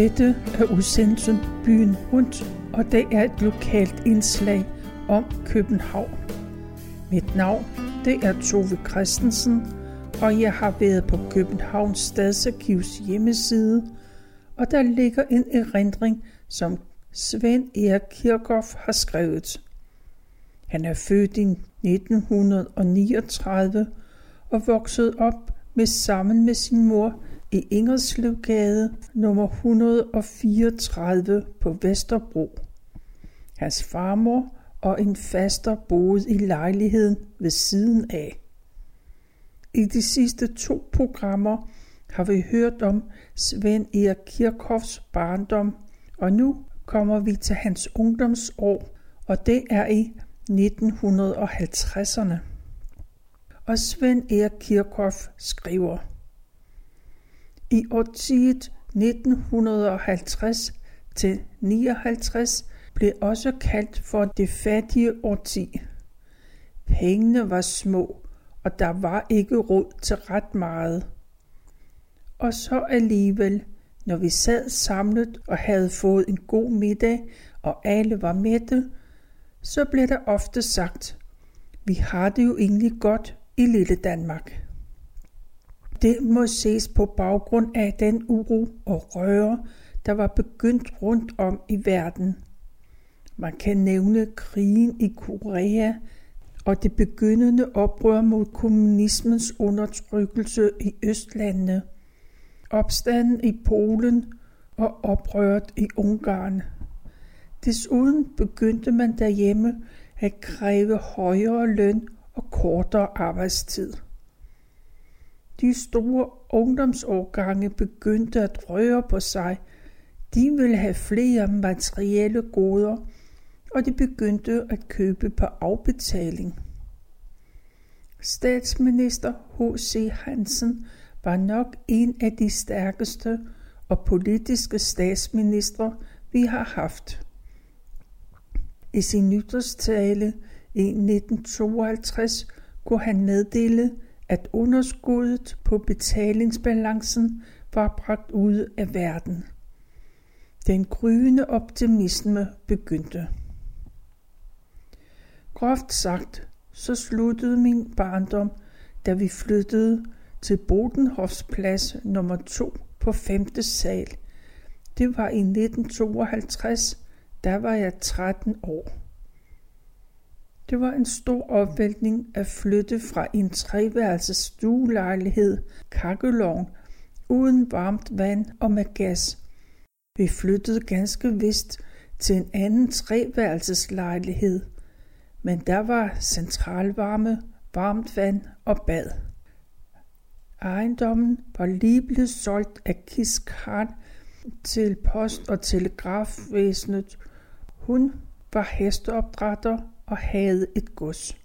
Dette er udsendelsen Byen Rundt, og det er et lokalt indslag om København. Mit navn det er Tove Christensen, og jeg har været på Københavns Stadsarkivs hjemmeside, og der ligger en erindring, som Svend Erik Kirchhoff har skrevet. Han er født i 1939 og voksede op med sammen med sin mor i Ingerslevgade nummer 134 på Vesterbro. Hans farmor og en faster boede i lejligheden ved siden af. I de sidste to programmer har vi hørt om Svend Erik Kirchhoffs barndom, og nu kommer vi til hans ungdomsår, og det er i 1950'erne. Og Svend Erik Kirchhoff skriver, i årtiet 1950 til 59 blev også kaldt for det fattige årti. Pengene var små, og der var ikke råd til ret meget. Og så alligevel, når vi sad samlet og havde fået en god middag, og alle var mætte, så blev der ofte sagt, vi har det jo egentlig godt i lille Danmark. Det må ses på baggrund af den uro og røre, der var begyndt rundt om i verden. Man kan nævne krigen i Korea og det begyndende oprør mod kommunismens undertrykkelse i Østlandene, opstanden i Polen og oprøret i Ungarn. Desuden begyndte man derhjemme at kræve højere løn og kortere arbejdstid. De store ungdomsårgange begyndte at røre på sig. De ville have flere materielle goder, og de begyndte at købe på afbetaling. Statsminister H.C. Hansen var nok en af de stærkeste og politiske statsministre, vi har haft. I sin nytårstale i 1952 kunne han meddele, at underskuddet på betalingsbalancen var bragt ud af verden. Den gryende optimisme begyndte. Groft sagt, så sluttede min barndom, da vi flyttede til Bodenhofsplads nummer 2 på 5. sal. Det var i 1952, der var jeg 13 år. Det var en stor opvæltning at flytte fra en treværelses stuelejlighed, kakkelovn, uden varmt vand og med gas. Vi flyttede ganske vist til en anden treværelseslejlighed, men der var centralvarme, varmt vand og bad. Ejendommen var lige blevet solgt af Kis til post- og telegrafvæsenet. Hun var hesteopdrætter og havde et gods.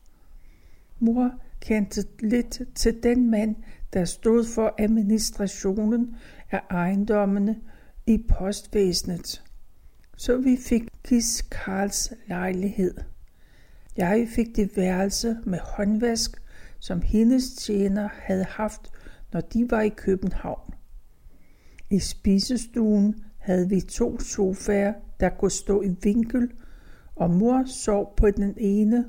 Mor kendte lidt til den mand, der stod for administrationen af ejendommene i postvæsenet. Så vi fik Gis Karls lejlighed. Jeg fik det værelse med håndvask, som hendes tjener havde haft, når de var i København. I spisestuen havde vi to sofaer, der kunne stå i vinkel og mor sov på den ene,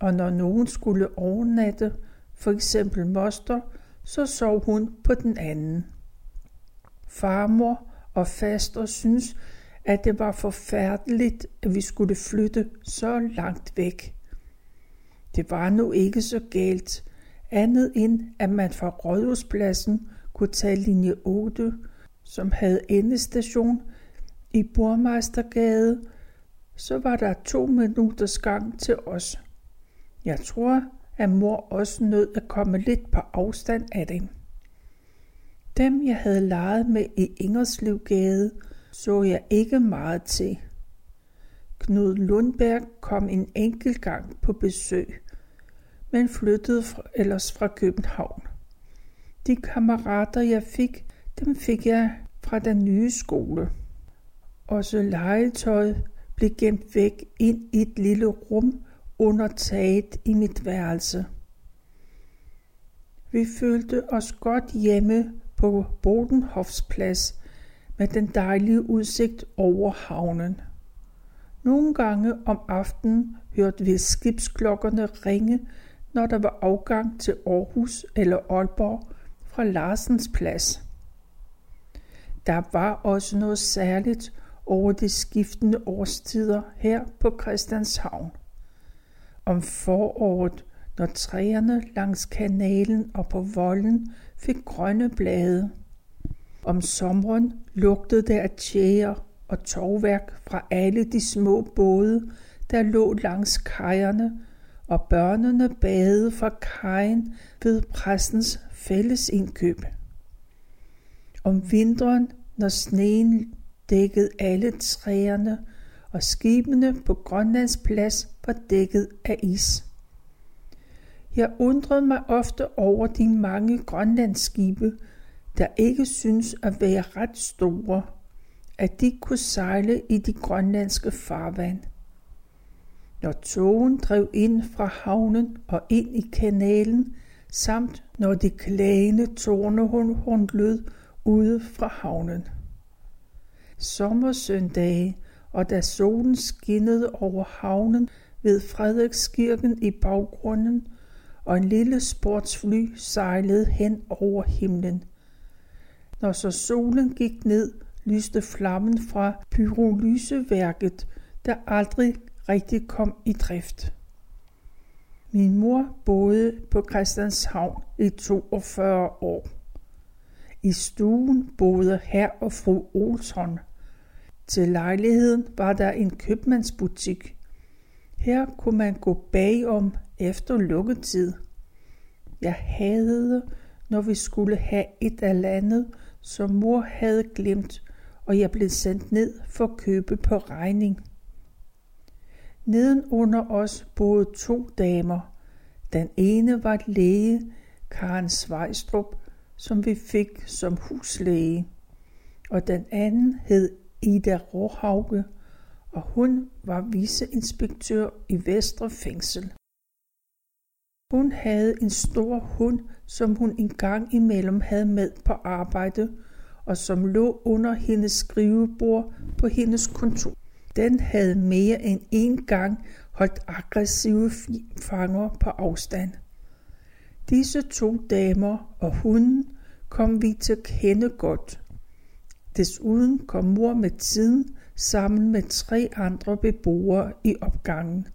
og når nogen skulle overnatte, for eksempel moster, så sov hun på den anden. Farmor og faster synes, at det var forfærdeligt, at vi skulle flytte så langt væk. Det var nu ikke så galt, andet end at man fra Rådhuspladsen kunne tage linje 8, som havde endestation i Bormeistergade så var der to minutters gang til os. Jeg tror, at mor også nød at komme lidt på afstand af dem. Dem, jeg havde leget med i Ingerslevgade, så jeg ikke meget til. Knud Lundberg kom en enkelt gang på besøg, men flyttede fra, ellers fra København. De kammerater, jeg fik, dem fik jeg fra den nye skole. Også legetøj blev gemt væk ind i et lille rum under taget i mit værelse. Vi følte os godt hjemme på Bodenhofsplads, med den dejlige udsigt over havnen. Nogle gange om aftenen hørte vi skibsklokkerne ringe, når der var afgang til Aarhus eller Aalborg fra Larsens plads. Der var også noget særligt over de skiftende årstider her på Christianshavn. Om foråret, når træerne langs kanalen og på volden fik grønne blade. Om sommeren lugtede der af tjære og tovværk fra alle de små både, der lå langs kajerne, og børnene badede fra kajen ved præstens fælles indkøb. Om vinteren, når sneen dækkede alle træerne, og skibene på Grønlands plads var dækket af is. Jeg undrede mig ofte over de mange grønlandsskibe, der ikke synes at være ret store, at de kunne sejle i de grønlandske farvand. Når togen drev ind fra havnen og ind i kanalen, samt når de klagende tornehorn lød ude fra havnen. Sommersøndage, og da solen skinnede over havnen ved Frederikskirken i baggrunden, og en lille sportsfly sejlede hen over himlen. Når så solen gik ned, lyste flammen fra pyrolyseværket, der aldrig rigtig kom i drift. Min mor boede på Christianshavn i 42 år. I stuen boede herr og fru Olsson. Til lejligheden var der en købmandsbutik. Her kunne man gå bagom efter lukketid. Jeg hadede, når vi skulle have et eller andet, som mor havde glemt, og jeg blev sendt ned for at købe på regning. Neden under os boede to damer. Den ene var læge, Karen Svejstrup, som vi fik som huslæge, og den anden hed Ida Råhauge, og hun var viceinspektør i Vestre Fængsel. Hun havde en stor hund, som hun en gang imellem havde med på arbejde, og som lå under hendes skrivebord på hendes kontor. Den havde mere end en gang holdt aggressive fanger på afstand. Disse to damer og hunden kom vi til at kende godt. Desuden kom mor med tiden sammen med tre andre beboere i opgangen.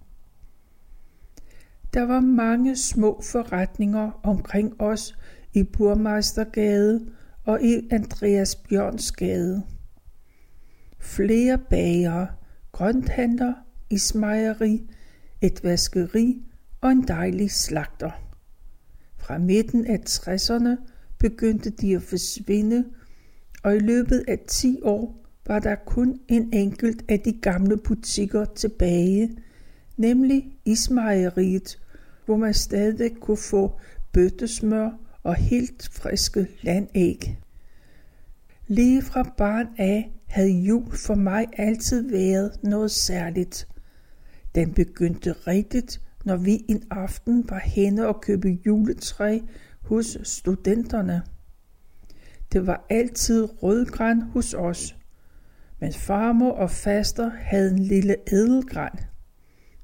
Der var mange små forretninger omkring os i Burmeistergade og i Andreas Bjørns gade. Flere bagere, grønthandler, ismejeri, et vaskeri og en dejlig slagter. Fra midten af 60'erne begyndte de at forsvinde, og i løbet af 10 år var der kun en enkelt af de gamle butikker tilbage, nemlig Ismejeriet, hvor man stadig kunne få bøttesmør og helt friske landæg. Lige fra barn af havde jul for mig altid været noget særligt. Den begyndte rigtigt, når vi en aften var henne og købe juletræ hos studenterne. Det var altid rødgran hos os, men farmor og faster havde en lille edelgran.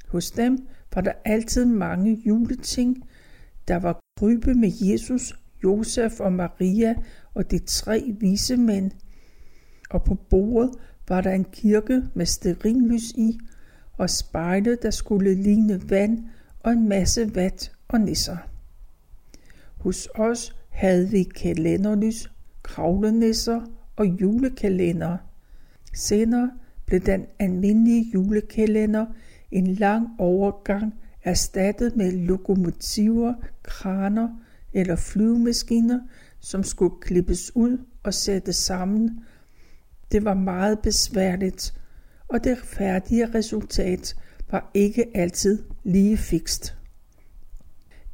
Hos dem var der altid mange juleting. Der var krybe med Jesus, Josef og Maria og de tre vise mænd. Og på bordet var der en kirke med sterinlys i, og spejle, der skulle ligne vand, og en masse vat og nisser. Hos os havde vi kalenderlys, kravlenisser og julekalender. Senere blev den almindelige julekalender en lang overgang erstattet med lokomotiver, kraner eller flyvemaskiner, som skulle klippes ud og sættes sammen. Det var meget besværligt, og det færdige resultat var ikke altid lige fikst.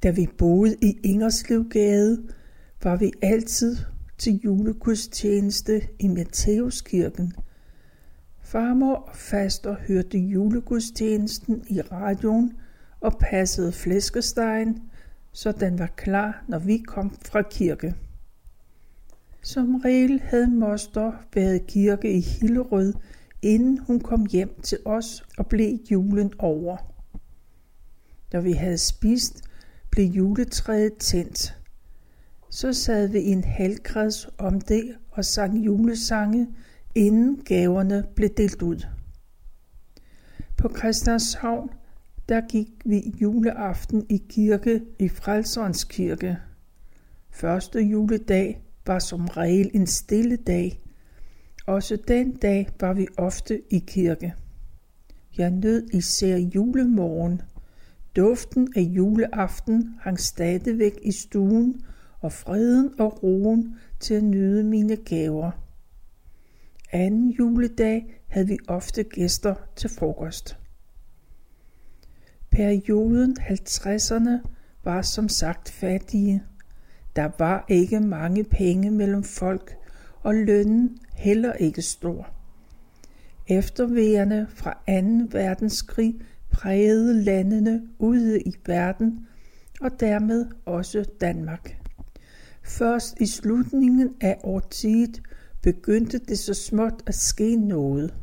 Da vi boede i Ingerslevgade, var vi altid til julegudstjeneste i Matteuskirken. Farmor og faster hørte julegudstjenesten i radioen og passede flæskestegen, så den var klar, når vi kom fra kirke. Som regel havde moster været kirke i Hillerød, inden hun kom hjem til os og blev julen over. Da vi havde spist, blev juletræet tændt. Så sad vi i en halvkreds om det og sang julesange, inden gaverne blev delt ud. På Christianshavn, der gik vi juleaften i kirke i Frelserens kirke. Første juledag var som regel en stille dag. Også den dag var vi ofte i kirke. Jeg nød især julemorgen. Duften af juleaften hang stadigvæk i stuen, og freden og roen til at nyde mine gaver. Anden juledag havde vi ofte gæster til frokost. Perioden 50'erne var som sagt fattige. Der var ikke mange penge mellem folk, og lønnen heller ikke stor. Efterværende fra 2. verdenskrig prægede landene ude i verden, og dermed også Danmark. Først i slutningen af årtiet begyndte det så småt at ske noget.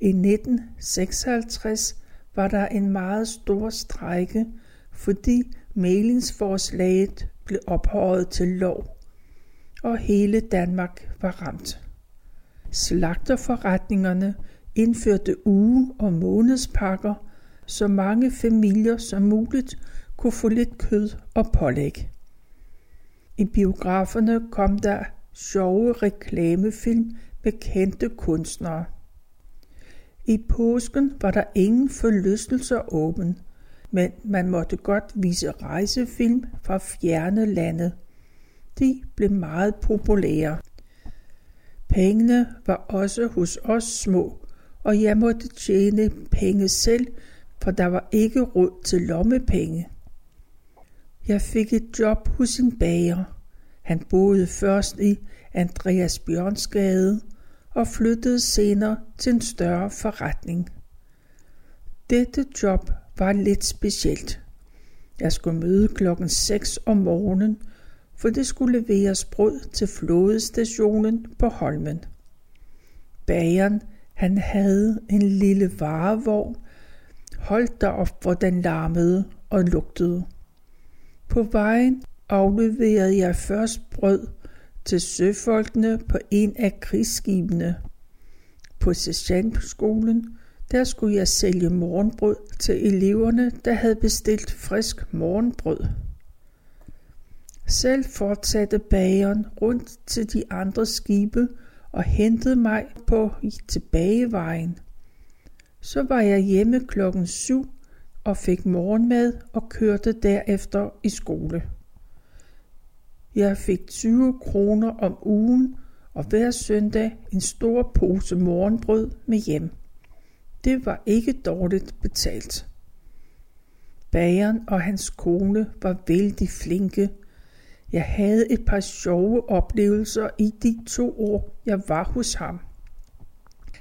I 1956 var der en meget stor strække, fordi mailingsforslaget blev ophøjet til lov, og hele Danmark var ramt. Slagterforretningerne indførte uge- og månedspakker, så mange familier som muligt kunne få lidt kød og pålæg. I biograferne kom der sjove reklamefilm med kendte kunstnere. I påsken var der ingen forlystelser åben, men man måtte godt vise rejsefilm fra fjerne lande. De blev meget populære. Pengene var også hos os små, og jeg måtte tjene penge selv, for der var ikke råd til lommepenge. Jeg fik et job hos en bager. Han boede først i Andreas Bjørnsgade og flyttede senere til en større forretning. Dette job var lidt specielt. Jeg skulle møde klokken 6 om morgenen, for det skulle leveres brød til flådestationen på Holmen. Bageren, han havde en lille varevogn, holdt derop, hvor den larmede og lugtede. På vejen afleverede jeg først brød til søfolkene på en af krigsskibene. På sergeantskolen, der skulle jeg sælge morgenbrød til eleverne, der havde bestilt frisk morgenbrød. Selv fortsatte bageren rundt til de andre skibe og hentede mig på tilbagevejen. Så var jeg hjemme klokken syv og fik morgenmad og kørte derefter i skole. Jeg fik 20 kroner om ugen og hver søndag en stor pose morgenbrød med hjem. Det var ikke dårligt betalt. Bageren og hans kone var vældig flinke. Jeg havde et par sjove oplevelser i de to år, jeg var hos ham.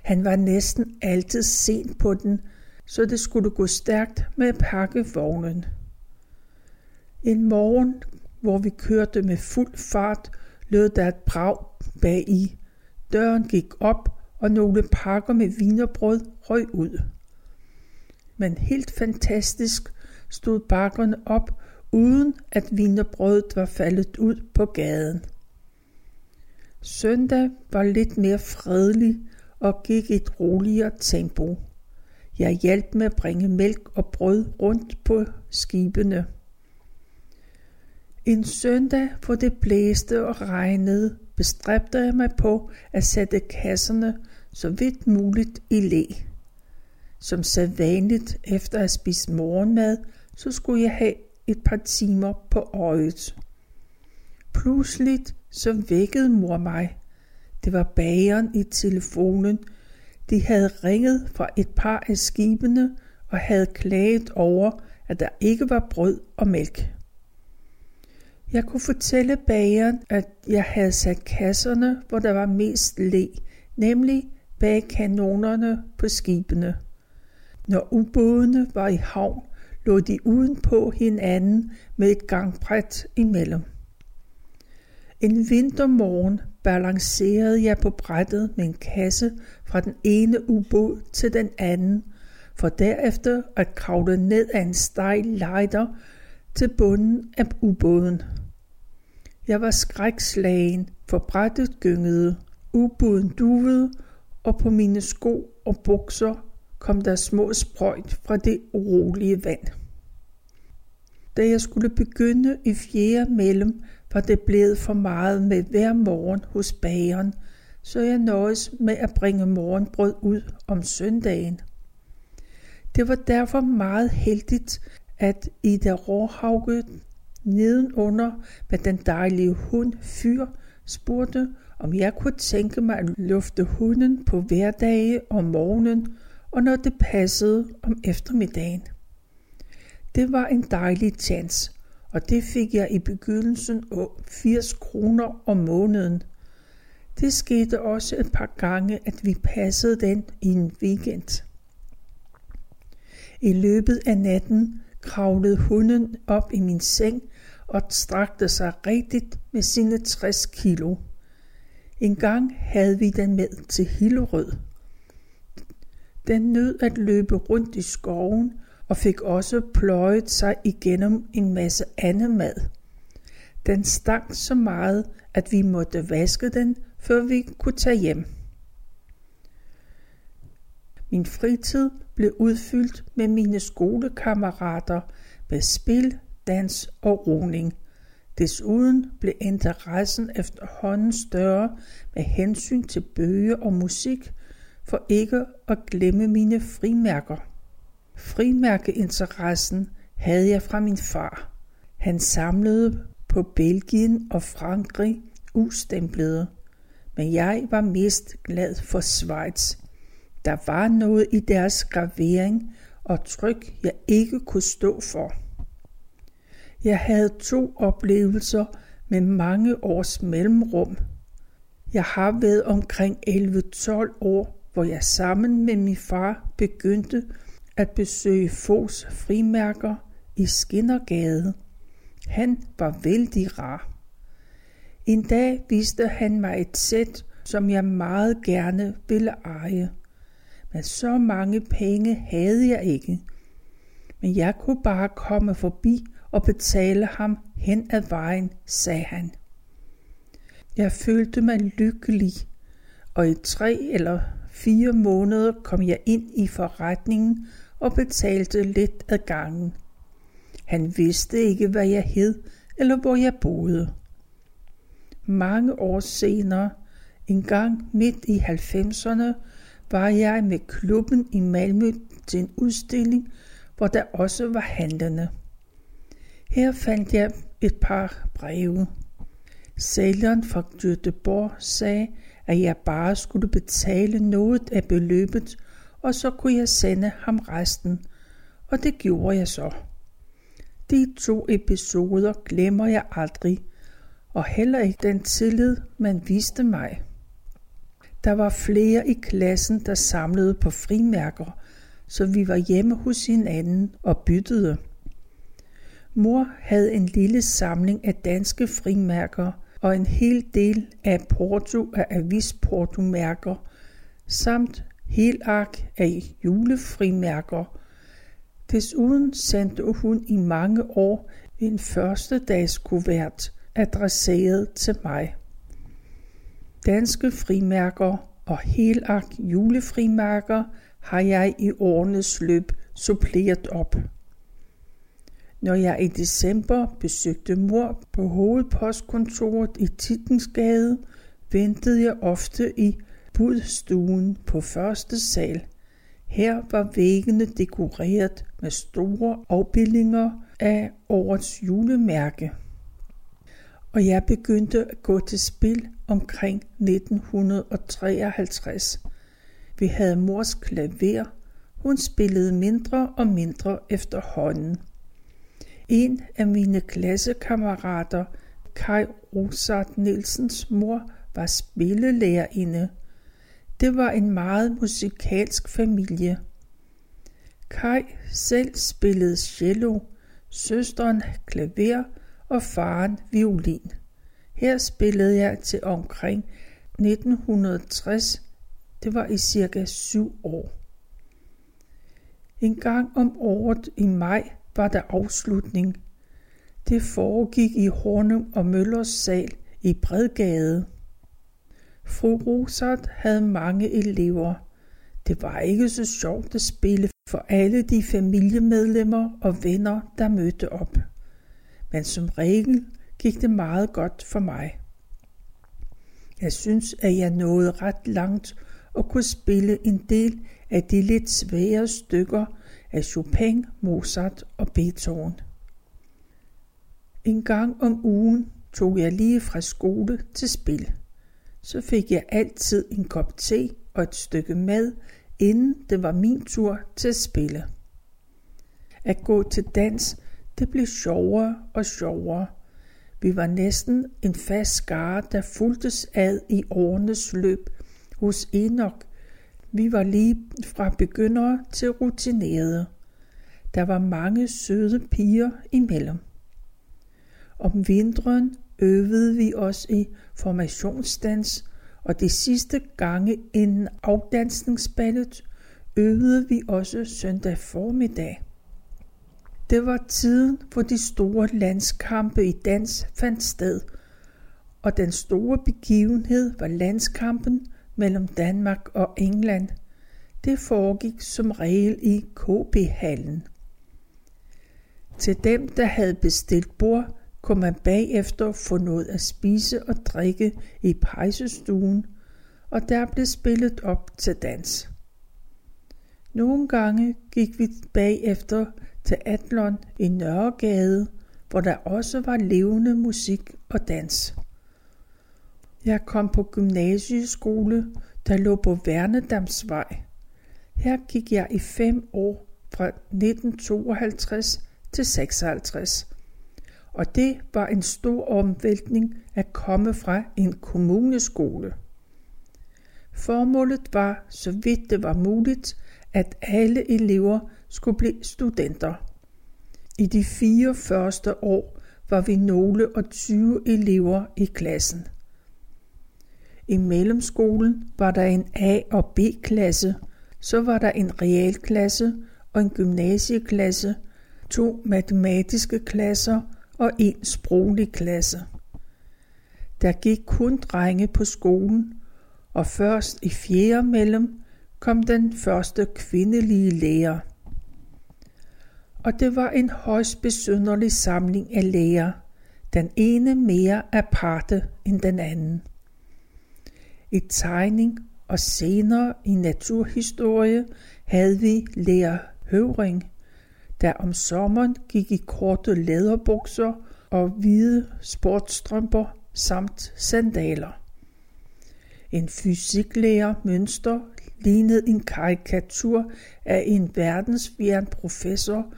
Han var næsten altid sent på den, så det skulle gå stærkt med at pakke vognen. En morgen, hvor vi kørte med fuld fart, lød der et brag bag i. Døren gik op, og nogle pakker med vinerbrød røg ud. Men helt fantastisk stod bakkerne op, uden at vinerbrødet var faldet ud på gaden. Søndag var lidt mere fredelig og gik et roligere tempo. Jeg hjalp med at bringe mælk og brød rundt på skibene. En søndag, hvor det blæste og regnede, bestræbte jeg mig på at sætte kasserne så vidt muligt i læ. Som sædvanligt efter at have spist morgenmad, så skulle jeg have et par timer på øjet. Pludselig så vækkede mor mig. Det var bageren i telefonen. De havde ringet fra et par af skibene og havde klaget over, at der ikke var brød og mælk. Jeg kunne fortælle bageren, at jeg havde sat kasserne, hvor der var mest læ, nemlig bag kanonerne på skibene. Når ubådene var i havn, lå de udenpå hinanden med et gangbræt imellem. En vintermorgen balancerede jeg på brættet med en kasse fra den ene ubåd til den anden, for derefter at kravle ned ad en stejl lejder til bunden af ubåden. Jeg var skrækslagen, for brættet gyngede, ubåden duvede, og på mine sko og bukser kom der små sprøjt fra det urolige vand. Da jeg skulle begynde i fjerde mellem, var det blevet for meget med hver morgen hos bageren, så jeg nøjes med at bringe morgenbrød ud om søndagen. Det var derfor meget heldigt, at Ida Råhauge nedenunder med den dejlige hund Fyr spurgte, om jeg kunne tænke mig at lufte hunden på hverdage om morgenen og når det passede om eftermiddagen. Det var en dejlig chance, og det fik jeg i begyndelsen af 80 kroner om måneden. Det skete også et par gange, at vi passede den i en weekend. I løbet af natten kravlede hunden op i min seng og strakte sig rigtigt med sine 60 kilo. En gang havde vi den med til Hillerød. Den nød at løbe rundt i skoven og fik også pløjet sig igennem en masse andet mad. Den stank så meget, at vi måtte vaske den, før vi kunne tage hjem. Min fritid blev udfyldt med mine skolekammerater med spil, dans og roning. Desuden blev interessen efterhånden større med hensyn til bøger og musik, for ikke at glemme mine frimærker. Frimærkeinteressen havde jeg fra min far. Han samlede på Belgien og Frankrig ustemplede, men jeg var mest glad for Schweiz. Der var noget i deres gravering og tryk, jeg ikke kunne stå for. Jeg havde to oplevelser med mange års mellemrum. Jeg har været omkring 11-12 år, hvor jeg sammen med min far begyndte at besøge Fos frimærker i Skinnergade. Han var vældig rar. En dag viste han mig et sæt, som jeg meget gerne ville eje. Men så mange penge havde jeg ikke. Men jeg kunne bare komme forbi og betale ham hen ad vejen, sagde han. Jeg følte mig lykkelig, og i tre eller fire måneder kom jeg ind i forretningen og betalte lidt ad gangen. Han vidste ikke, hvad jeg hed eller hvor jeg boede. Mange år senere, en gang midt i 90'erne, var jeg med klubben i Malmø til en udstilling, hvor der også var handlende. Her fandt jeg et par breve. Sælgeren fra Göteborg sagde, at jeg bare skulle betale noget af beløbet, og så kunne jeg sende ham resten, og det gjorde jeg så. De to episoder glemmer jeg aldrig, og heller ikke den tillid, man viste mig. Der var flere i klassen, der samlede på frimærker, så vi var hjemme hos hinanden og byttede. Mor havde en lille samling af danske frimærker og en hel del af porto af avisportomærker, samt hel ark af julefrimærker. Desuden sendte hun i mange år en første dags kuvert adresseret til mig. Danske frimærker og ark julefrimærker har jeg i årenes løb suppleret op. Når jeg i december besøgte mor på hovedpostkontoret i Tittensgade, ventede jeg ofte i budstuen på første sal. Her var væggene dekoreret med store afbildninger af årets julemærke. Og jeg begyndte at gå til spil omkring 1953. Vi havde mors klaver. Hun spillede mindre og mindre efterhånden. En af mine klassekammerater, Kai Rosart Nielsens mor, var spillelærerinde. Det var en meget musikalsk familie. Kai selv spillede cello, søsteren klaver og faren violin. Her spillede jeg til omkring 1960. Det var i cirka syv år. En gang om året i maj var der afslutning. Det foregik i Hornum og Møllers sal i Bredgade. Fru Rosat havde mange elever. Det var ikke så sjovt at spille for alle de familiemedlemmer og venner, der mødte op. Men som regel gik det meget godt for mig. Jeg synes, at jeg nåede ret langt og kunne spille en del af de lidt svære stykker af Chopin, Mozart og Beethoven. En gang om ugen tog jeg lige fra skole til spil. Så fik jeg altid en kop te og et stykke mad, inden det var min tur til at spille. At gå til dans, det blev sjovere og sjovere. Vi var næsten en fast skare, der fuldtes ad i årenes løb hos Enoch. Vi var lige fra begyndere til rutinerede. Der var mange søde piger imellem. Om vinteren øvede vi os i formationsdans, og de sidste gange inden afdansningsballet øvede vi også søndag formiddag. Det var tiden, hvor de store landskampe i dans fandt sted, og den store begivenhed var landskampen mellem Danmark og England. Det foregik som regel i KB-hallen. Til dem, der havde bestilt bord, kunne man bagefter få noget at spise og drikke i pejsestuen, og der blev spillet op til dans. Nogle gange gik vi bagefter til Adlon i Nørregade, hvor der også var levende musik og dans. Jeg kom på gymnasieskole, der lå på Værnedamsvej. Her gik jeg i fem år fra 1952 til 56 og det var en stor omvæltning at komme fra en kommuneskole. Formålet var, så vidt det var muligt, at alle elever skulle blive studenter. I de fire første år var vi nogle og 20 elever i klassen. I mellemskolen var der en A- og B-klasse, så var der en realklasse og en gymnasieklasse, to matematiske klasser og en sproglig klasse. Der gik kun drenge på skolen, og først i fjerde mellem kom den første kvindelige lærer. Og det var en højst besynderlig samling af lærer, den ene mere aparte end den anden. I tegning og senere i naturhistorie havde vi lærer Høvring, der om sommeren gik i korte læderbukser og hvide sportstrømper samt sandaler. En fysiklærer mønster lignede en karikatur af en verdensfjern professor,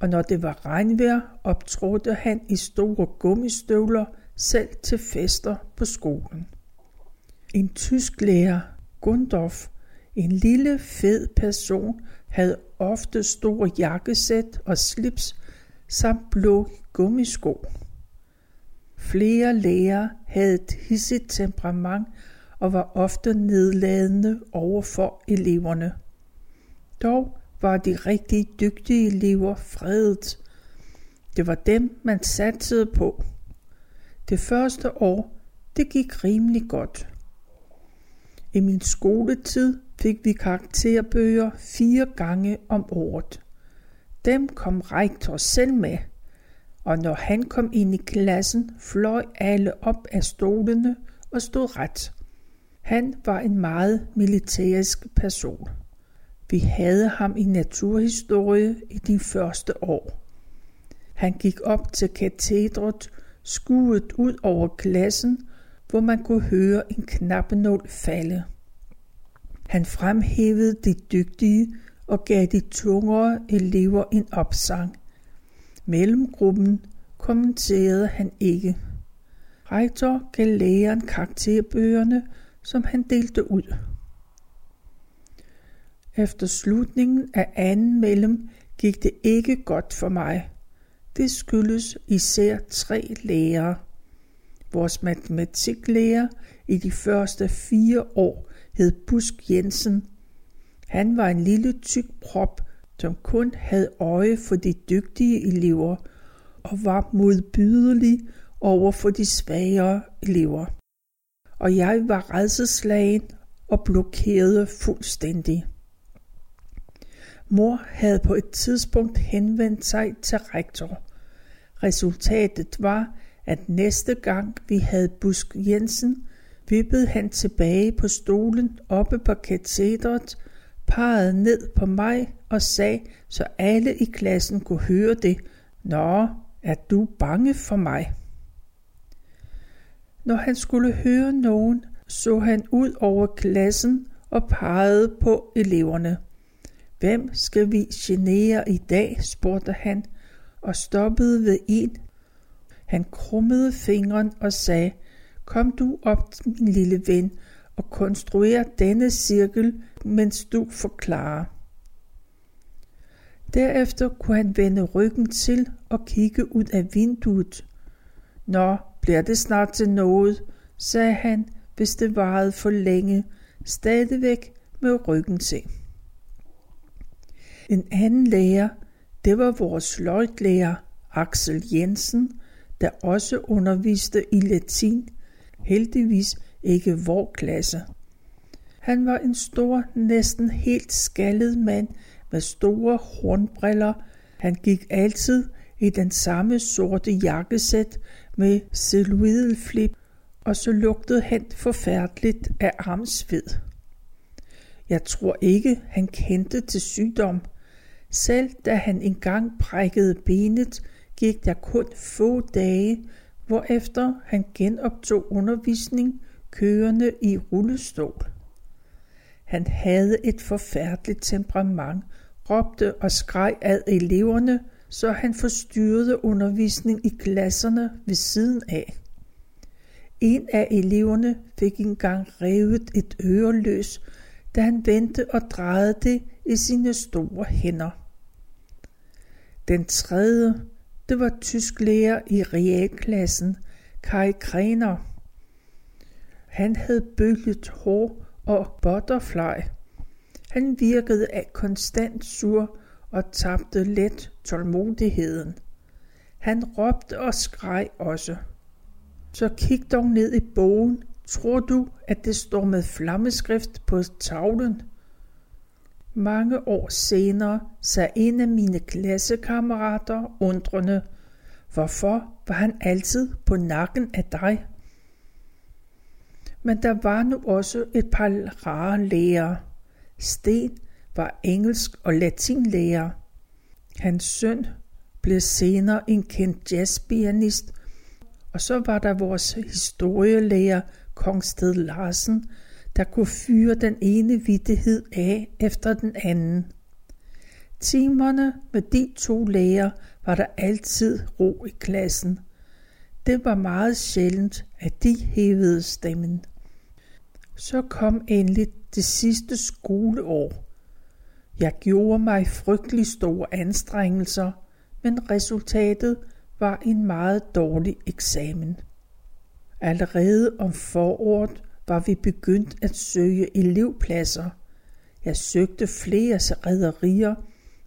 og når det var regnvejr, optrådte han i store gummistøvler selv til fester på skolen. En tysk lærer, Gundorf, en lille fed person, havde ofte store jakkesæt og slips samt blå gummisko. Flere lærere havde et hissigt temperament og var ofte nedladende over for eleverne. Dog var de rigtig dygtige elever fredet. Det var dem, man satsede på. Det første år, det gik rimelig godt. I min skoletid fik vi karakterbøger fire gange om året. Dem kom rektor selv med, og når han kom ind i klassen, fløj alle op af stolene og stod ret. Han var en meget militærisk person. Vi havde ham i naturhistorie i de første år. Han gik op til katedret, skuet ud over klassen, hvor man kunne høre en knappenål falde. Han fremhævede de dygtige og gav de tungere elever en opsang. Mellemgruppen kommenterede han ikke. Rektor gav læreren karakterbøgerne, som han delte ud. Efter slutningen af anden mellem gik det ikke godt for mig. Det skyldes især tre lærere. Vores matematiklærer i de første fire år hed Busk Jensen. Han var en lille tyk prop, som kun havde øje for de dygtige elever og var modbydelig over for de svagere elever. Og jeg var redselslagen og blokerede fuldstændig. Mor havde på et tidspunkt henvendt sig til rektor. Resultatet var, at næste gang vi havde Busk Jensen, vippede han tilbage på stolen oppe på katedret, pegede ned på mig og sagde, så alle i klassen kunne høre det, Nå, er du bange for mig? Når han skulle høre nogen, så han ud over klassen og pegede på eleverne. Hvem skal vi genere i dag, spurgte han, og stoppede ved en. Han krummede fingeren og sagde, kom du op, min lille ven, og konstruer denne cirkel, mens du forklarer. Derefter kunne han vende ryggen til og kigge ud af vinduet. Nå, bliver det snart til noget, sagde han, hvis det varede for længe, stadigvæk med ryggen til. En anden lærer, det var vores sløjtlærer Axel Jensen, der også underviste i latin, heldigvis ikke vor klasse. Han var en stor, næsten helt skaldet mand med store hornbriller. Han gik altid i den samme sorte jakkesæt med celluloideflip, og så lugtede han forfærdeligt af armsved. Jeg tror ikke, han kendte til sygdom. Selv da han engang brækkede benet, gik der kun få dage, hvorefter han genoptog undervisning kørende i rullestol. Han havde et forfærdeligt temperament, råbte og skreg ad eleverne, så han forstyrrede undervisning i klasserne ved siden af. En af eleverne fik engang revet et øre løs, da han vendte og drejede det i sine store hænder. Den tredje, det var tysk lærer i realklassen, Kai Krener. Han havde bølget hår og butterfly. Han virkede af konstant sur og tabte let tålmodigheden. Han råbte og skreg også. Så kig dog ned i bogen. Tror du, at det står med flammeskrift på tavlen? Mange år senere sagde en af mine klassekammerater undrende, hvorfor var han altid på nakken af dig? Men der var nu også et par rare lærere. Sten var engelsk og latinlærer. Hans søn blev senere en kendt jazzpianist, og så var der vores historielærer Kongsted Larsen, der kunne fyre den ene vittighed af efter den anden. Timerne med de to læger var der altid ro i klassen. Det var meget sjældent, at de hævede stemmen. Så kom endelig det sidste skoleår. Jeg gjorde mig frygtelig store anstrengelser, men resultatet var en meget dårlig eksamen. Allerede om foråret var vi begyndt at søge elevpladser. Jeg søgte flere rædderier,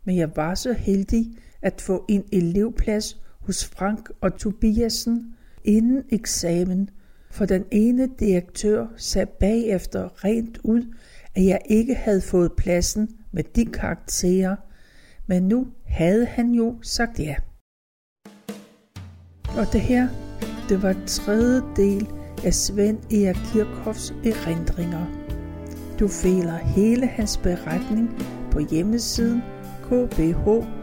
men jeg var så heldig at få en elevplads hos Frank og Tobiasen inden eksamen, for den ene direktør sagde bagefter rent ud, at jeg ikke havde fået pladsen med de karakterer, men nu havde han jo sagt ja. Og det her, det var tredje del af Svend Erik Kirchhoffs erindringer. Du finder hele hans beretning på hjemmesiden kbharkiv.dk.